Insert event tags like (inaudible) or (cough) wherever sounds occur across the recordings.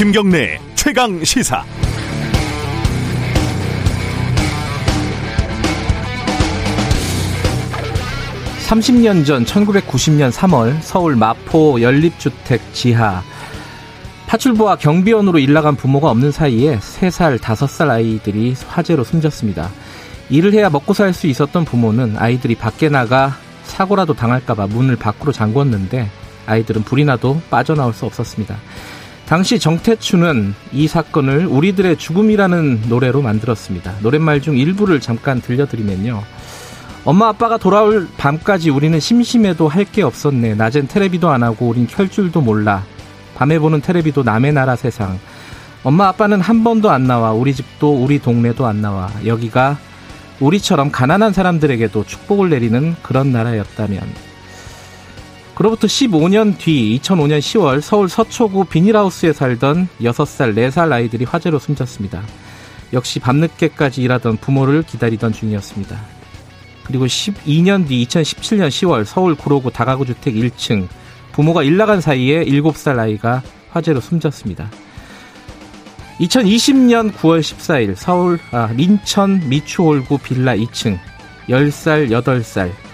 김경래 최강 시사. (30년) 전 (1990년) (3월) 서울 마포 연립주택 지하 파출부와 경비원으로 일나간 부모가 없는 사이에 3살, 5살 아이들이 화재로 숨졌습니다. 일을 해야 먹고 살 수 있었던 부모는 아이들이 밖에 나가 사고라도 당할까봐 문을 밖으로 잠궜는데 아이들은 불이 나도 빠져나올 수 없었습니다. 당시 정태춘은 이 사건을 우리들의 죽음이라는 노래로 만들었습니다. 노랫말 중 일부를 잠깐 들려드리면요. 엄마 아빠가 돌아올 밤까지 우리는 심심해도 할 게 없었네. 낮엔 테레비도 안 하고 우린 켤 줄도 몰라. 밤에 보는 테레비도 남의 나라 세상. 엄마 아빠는 한 번도 안 나와. 우리 집도 우리 동네도 안 나와. 여기가 우리처럼 가난한 사람들에게도 축복을 내리는 그런 나라였다면 그로부터 15년 뒤 2005년 10월 서울 서초구 비닐하우스에 살던 6살, 4살 아이들이 화재로 숨졌습니다. 역시 밤늦게까지 일하던 부모를 기다리던 중이었습니다. 그리고 12년 뒤 2017년 10월 서울 구로구 다가구 주택 1층 부모가 일 나간 사이에 7살 아이가 화재로 숨졌습니다. 2020년 9월 14일 서울 아, 민천 미추홀구 빌라 2층 10살, 8살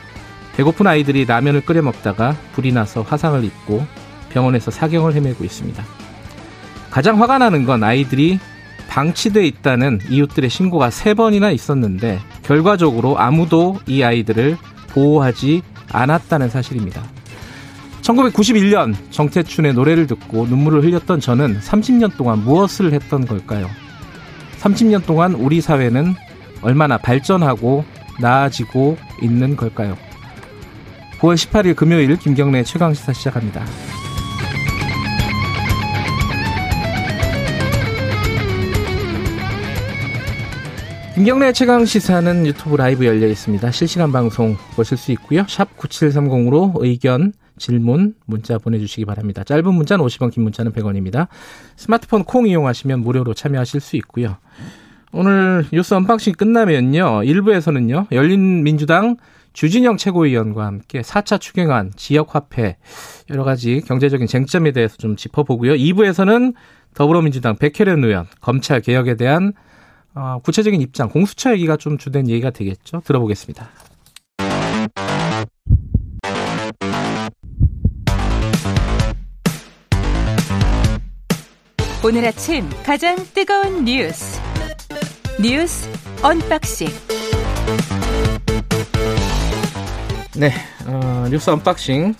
배고픈 아이들이 라면을 끓여 먹다가 불이 나서 화상을 입고 병원에서 사경을 헤매고 있습니다. 가장 화가 나는 건 아이들이 방치돼 있다는 이웃들의 신고가 세 번이나 있었는데 결과적으로 아무도 이 아이들을 보호하지 않았다는 사실입니다. 1991년 정태춘의 노래를 듣고 눈물을 흘렸던 저는 30년 동안 무엇을 했던 걸까요? 30년 동안 우리 사회는 얼마나 발전하고 나아지고 있는 걸까요? 9월 18일 금요일 김경래 최강 시사 시작합니다. 김경래 최강 시사는 유튜브 라이브 열려 있습니다. 실시간 방송 보실 수 있고요. 샵 9730으로 의견, 질문, 문자 보내주시기 바랍니다. 짧은 문자는 50원, 긴 문자는 100원입니다. 스마트폰 콩 이용하시면 무료로 참여하실 수 있고요. 오늘 뉴스 언박싱 끝나면요. 1부에서는요. 열린민주당 주진형 최고위원과 함께 4차 추경안, 지역화폐, 여러 가지 경제적인 쟁점에 대해서 좀 짚어보고요. 2부에서는 더불어민주당 백혜련 의원, 검찰 개혁에 대한 어, 구체적인 입장, 공수처 얘기가 좀 주된 얘기가 되겠죠. 들어보겠습니다. 오늘 아침 가장 뜨거운 뉴스. 뉴스 언박싱. 네, 어, 뉴스 언박싱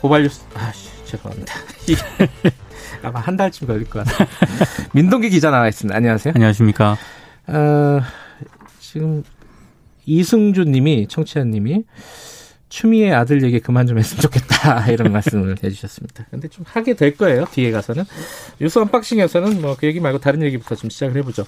고발 뉴스. 아, 죄송합니다. (laughs) 아마 한 달쯤 걸릴 것 같아요. 민동기 기자 나와 있습니다. 안녕하세요. 안녕하십니까. 어, 지금 이승주님이 청취자님이 추미애 아들 얘기 그만 좀 했으면 좋겠다 (laughs) 이런 말씀을 해주셨습니다. 근데 좀 하게 될 거예요. 뒤에 가서는 뉴스 언박싱에서는 뭐 그 얘기 말고 다른 얘기부터 좀 시작을 해보죠.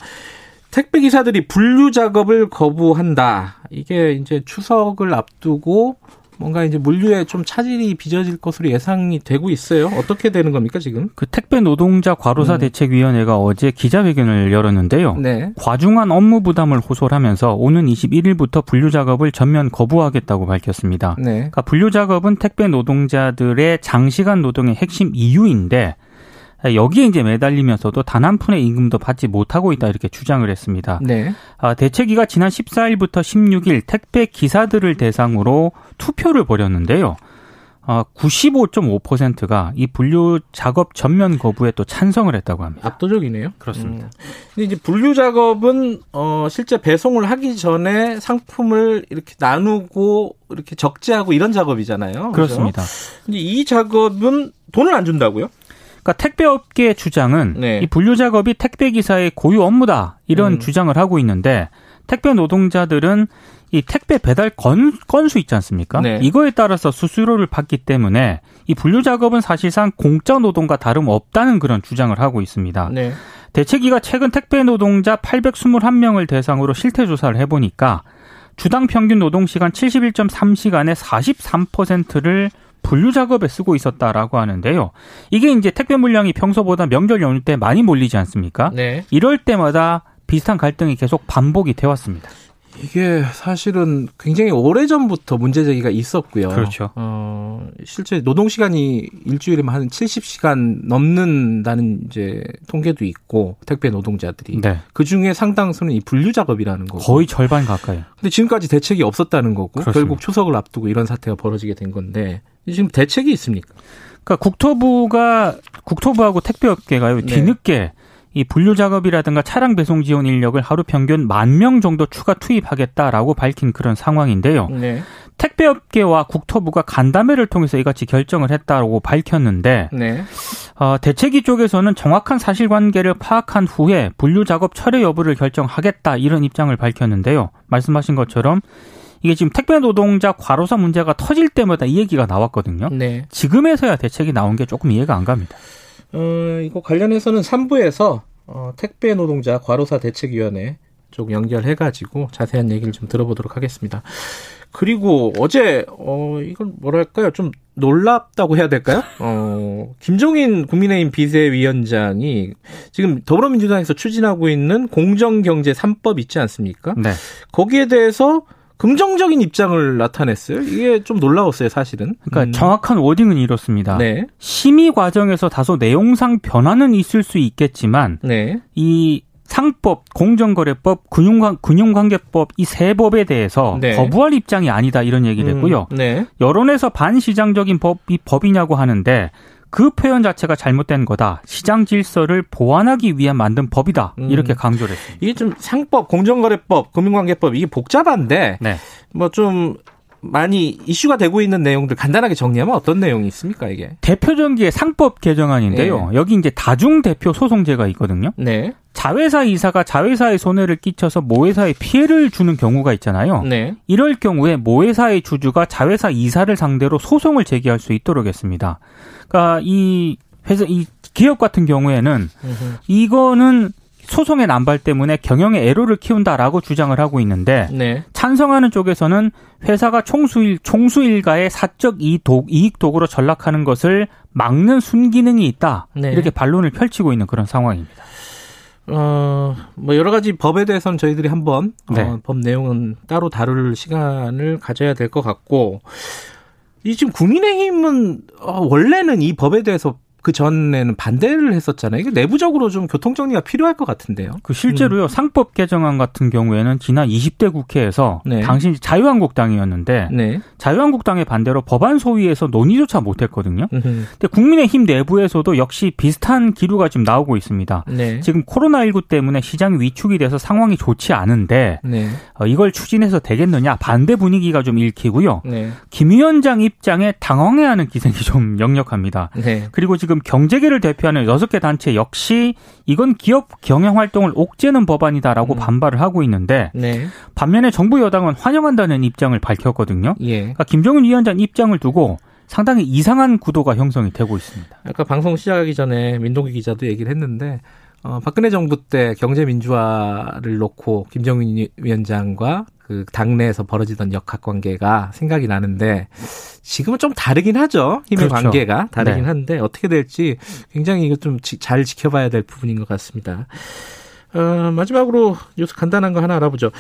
택배 기사들이 분류 작업을 거부한다. 이게 이제 추석을 앞두고 뭔가 이제 물류에 좀 차질이 빚어질 것으로 예상이 되고 있어요. 어떻게 되는 겁니까 지금? 그 택배 노동자 과로사 음. 대책위원회가 어제 기자회견을 열었는데요. 네. 과중한 업무 부담을 호소하면서 오는 21일부터 분류 작업을 전면 거부하겠다고 밝혔습니다. 네. 그러니까 분류 작업은 택배 노동자들의 장시간 노동의 핵심 이유인데 여기에 이제 매달리면서도 단 한 푼의 임금도 받지 못하고 있다 이렇게 주장을 했습니다. 네. 아, 대책위가 지난 14일부터 16일 택배 기사들을 대상으로 투표를 벌였는데요. 어, 95.5%가 이 분류 작업 전면 거부에 또 찬성을 했다고 합니다. 압도적이네요. 그렇습니다. 음. 근데 이제 분류 작업은 어 실제 배송을 하기 전에 상품을 이렇게 나누고 이렇게 적재하고 이런 작업이잖아요. 그렇습니다. 그렇죠? 근데 이 작업은 돈을 안 준다고요? 그러니까 택배업계의 주장은 네. 이 분류 작업이 택배 기사의 고유 업무다 이런 음. 주장을 하고 있는데 택배 노동자들은 이 택배 배달 건, 건수 있지 않습니까? 네. 이거에 따라서 수수료를 받기 때문에 이 분류 작업은 사실상 공짜 노동과 다름없다는 그런 주장을 하고 있습니다. 네. 대책위가 최근 택배 노동자 821명을 대상으로 실태 조사를 해보니까 주당 평균 노동 시간 71.3시간의 43%를 분류 작업에 쓰고 있었다라고 하는데요. 이게 이제 택배 물량이 평소보다 명절 연휴 때 많이 몰리지 않습니까? 네. 이럴 때마다 비슷한 갈등이 계속 반복이 되어 왔습니다. 이게 사실은 굉장히 오래 전부터 문제 제기가 있었고요. 그렇죠. 어, 실제 노동 시간이 일주일에 한 70시간 넘는다는 이제 통계도 있고 택배 노동자들이 네. 그 중에 상당수는 이 분류 작업이라는 거고 거의 절반 가까이. 근데 지금까지 대책이 없었다는 거고 그렇습니다. 결국 추석을 앞두고 이런 사태가 벌어지게 된 건데 지금 대책이 있습니까? 그러니까 국토부가 국토부하고 택배업계가요 네. 뒤늦게 이 분류 작업이라든가 차량 배송 지원 인력을 하루 평균 만 명 정도 추가 투입하겠다라고 밝힌 그런 상황인데요. 네. 택배업계와 국토부가 간담회를 통해서 이같이 결정을 했다고 밝혔는데 네. 어, 대책위 쪽에서는 정확한 사실관계를 파악한 후에 분류 작업 철회 여부를 결정하겠다 이런 입장을 밝혔는데요. 말씀하신 것처럼 이게 지금 택배 노동자 과로사 문제가 터질 때마다 이 얘기가 나왔거든요. 네. 지금에서야 대책이 나온 게 조금 이해가 안 갑니다. 어, 이거 관련해서는 3부에서 어, 택배 노동자 과로사 대책위원회 쪽 연결해가지고 자세한 얘기를 좀 들어보도록 하겠습니다. 그리고 어제 어 이건 뭐랄까요 좀 놀랍다고 해야 될까요? 어 김종인 국민의힘 비대위원장이 지금 더불어민주당에서 추진하고 있는 공정경제 3법 있지 않습니까? 네. 거기에 대해서 긍정적인 입장을 나타냈어요. 이게 좀 놀라웠어요, 사실은. 그러니까 음. 정확한 워딩은 이렇습니다. 네, 심의 과정에서 다소 내용상 변화는 있을 수 있겠지만 네, 이 상법, 공정거래법, 금융관, 금융관계법 이 세 법에 대해서 네. 거부할 입장이 아니다 이런 얘기를 했고요. 음, 네, 여론에서 반시장적인 법이 법이냐고 하는데 그 표현 자체가 잘못된 거다. 시장 질서를 보완하기 위해 만든 법이다. 음. 이렇게 강조를 했습니다. 이게 좀 상법, 공정거래법, 금융관계법 이게 복잡한데 네. 뭐좀 많이 이슈가 되고 있는 내용들 간단하게 정리하면 어떤 내용이 있습니까 이게? 게 상법 개정안인데요. 여기 이제 다중 대표 소송제가 있거든요. 네, 자회사 이사가 자회사에 손해를 끼쳐서 모회사에 피해를 주는 경우가 있잖아요. 네, 이럴 경우에 모회사의 주주가 자회사 이사를 상대로 소송을 제기할 수 있도록 했습니다. 그러니까 이 회사 이 기업 같은 경우에는 이거는 소송의 난발 때문에 경영의 애로를 키운다라고 주장을 하고 있는데 네, 찬성하는 쪽에서는 회사가 총수일 총수일가의 사적 이익, 도, 이익 도구로 전락하는 것을 막는 순기능이 있다 네. 이렇게 반론을 펼치고 있는 그런 상황입니다. 어, 뭐 여러 가지 법에 대해서는 저희들이 한번 네. 어, 법 내용은 따로 다룰 시간을 가져야 될 것 같고 이 지금 국민의힘은 어, 원래는 이 법에 대해서 그 전에는 반대를 했었잖아요. 이게 내부적으로 좀 교통 정리가 필요할 것 같은데요. 그 실제로요 상법 개정안 같은 경우에는 지난 20대 국회에서 네. 당시 자유한국당이었는데 네. 자유한국당의 반대로 법안 소위에서 논의조차 못했거든요. 음흠. 근데 국민의힘 내부에서도 역시 비슷한 기류가 지금 나오고 있습니다. 네. 지금 코로나19 때문에 시장이 위축이 돼서 상황이 좋지 않은데 네. 어, 이걸 추진해서 되겠느냐 반대 분위기가 좀 읽히고요. 네. 김 위원장 입장에 당황해하는 기색이 좀 역력합니다. 네. 그리고 지금 경제계를 대표하는 여섯 개 단체 역시 이건 기업 경영 활동을 옥죄는 법안이다라고 음. 반발을 하고 있는데 네. 반면에 정부 여당은 환영한다는 입장을 밝혔거든요. 예. 그러니까 김정은 위원장 입장을 두고 상당히 이상한 구도가 형성이 되고 있습니다. 아까 방송 시작하기 전에 민동기 기자도 얘기를 했는데 어, 박근혜 정부 때 경제 민주화를 놓고 김정인 위원장과 그 당내에서 벌어지던 역학 관계가 생각이 나는데 지금은 좀 다르긴 하죠. 힘의 그렇죠. 관계가 다르긴 네. 한데 어떻게 될지 굉장히 이거 좀 잘 지켜봐야 될 부분인 것 같습니다. 어, 마지막으로 뉴스 간단한 거 하나 알아보죠.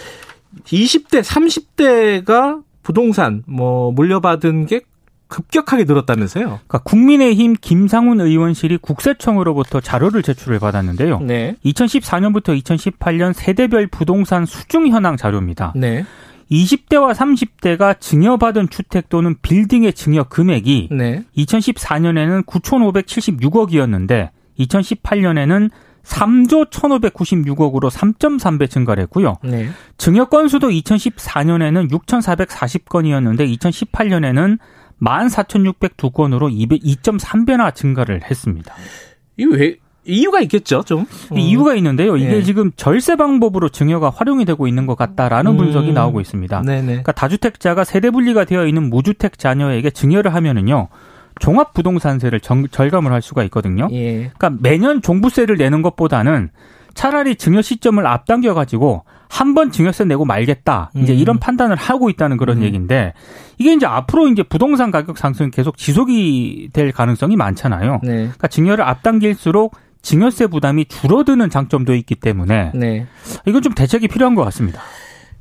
20대, 30대가 부동산 뭐 물려받은 게 급격하게 늘었다면서요? 그러니까 국민의힘 김상훈 의원실이 국세청으로부터 자료를 제출을 받았는데요. 네. 2014년부터 2018년 세대별 부동산 수중 현황 자료입니다. 네. 20대와 30대가 증여받은 주택 또는 빌딩의 증여 금액이 네. 2014년에는 9,576억이었는데 2018년에는 3조 1,596억으로 3.3배 증가를 했고요. 네. 증여 건수도 2014년에는 6,440건이었는데 2018년에는 14,602건으로 2.3배나 증가를 했습니다. 이거 왜 이유가 있겠죠, 좀. 이 이유가 있는데요. 이게 예. 지금 절세 방법으로 증여가 활용이 되고 있는 것 같다라는 음. 분석이 나오고 있습니다. 네네. 그러니까 다주택자가 세대 분리가 되어 있는 무주택 자녀에게 증여를 하면은요. 종합 부동산세를 정- 절감을 할 수가 있거든요. 예. 그러니까 매년 종부세를 내는 것보다는 차라리 증여 시점을 앞당겨 가지고 한 번 증여세 내고 말겠다. 이제 음. 이런 판단을 하고 있다는 그런 음. 얘기인데 이게 이제 앞으로 이제 부동산 가격 상승이 계속 지속이 될 가능성이 많잖아요. 네. 그러니까 증여를 앞당길수록 증여세 부담이 줄어드는 장점도 있기 때문에 네. 이건 좀 대책이 필요한 것 같습니다.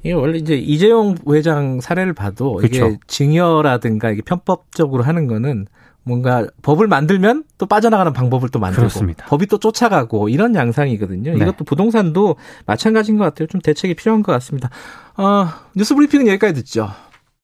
이게 원래 이제 이재용 부회장 사례를 봐도 그렇죠. 이게 증여라든가 이게 편법적으로 하는 거는 뭔가 법을 만들면 또 빠져나가는 방법을 또 만들고 그렇습니다. 법이 또 쫓아가고 이런 양상이거든요. 네. 이것도 부동산도 마찬가지인 것 같아요. 좀 대책이 필요한 것 같습니다. 어, 뉴스 브리핑은 여기까지 듣죠.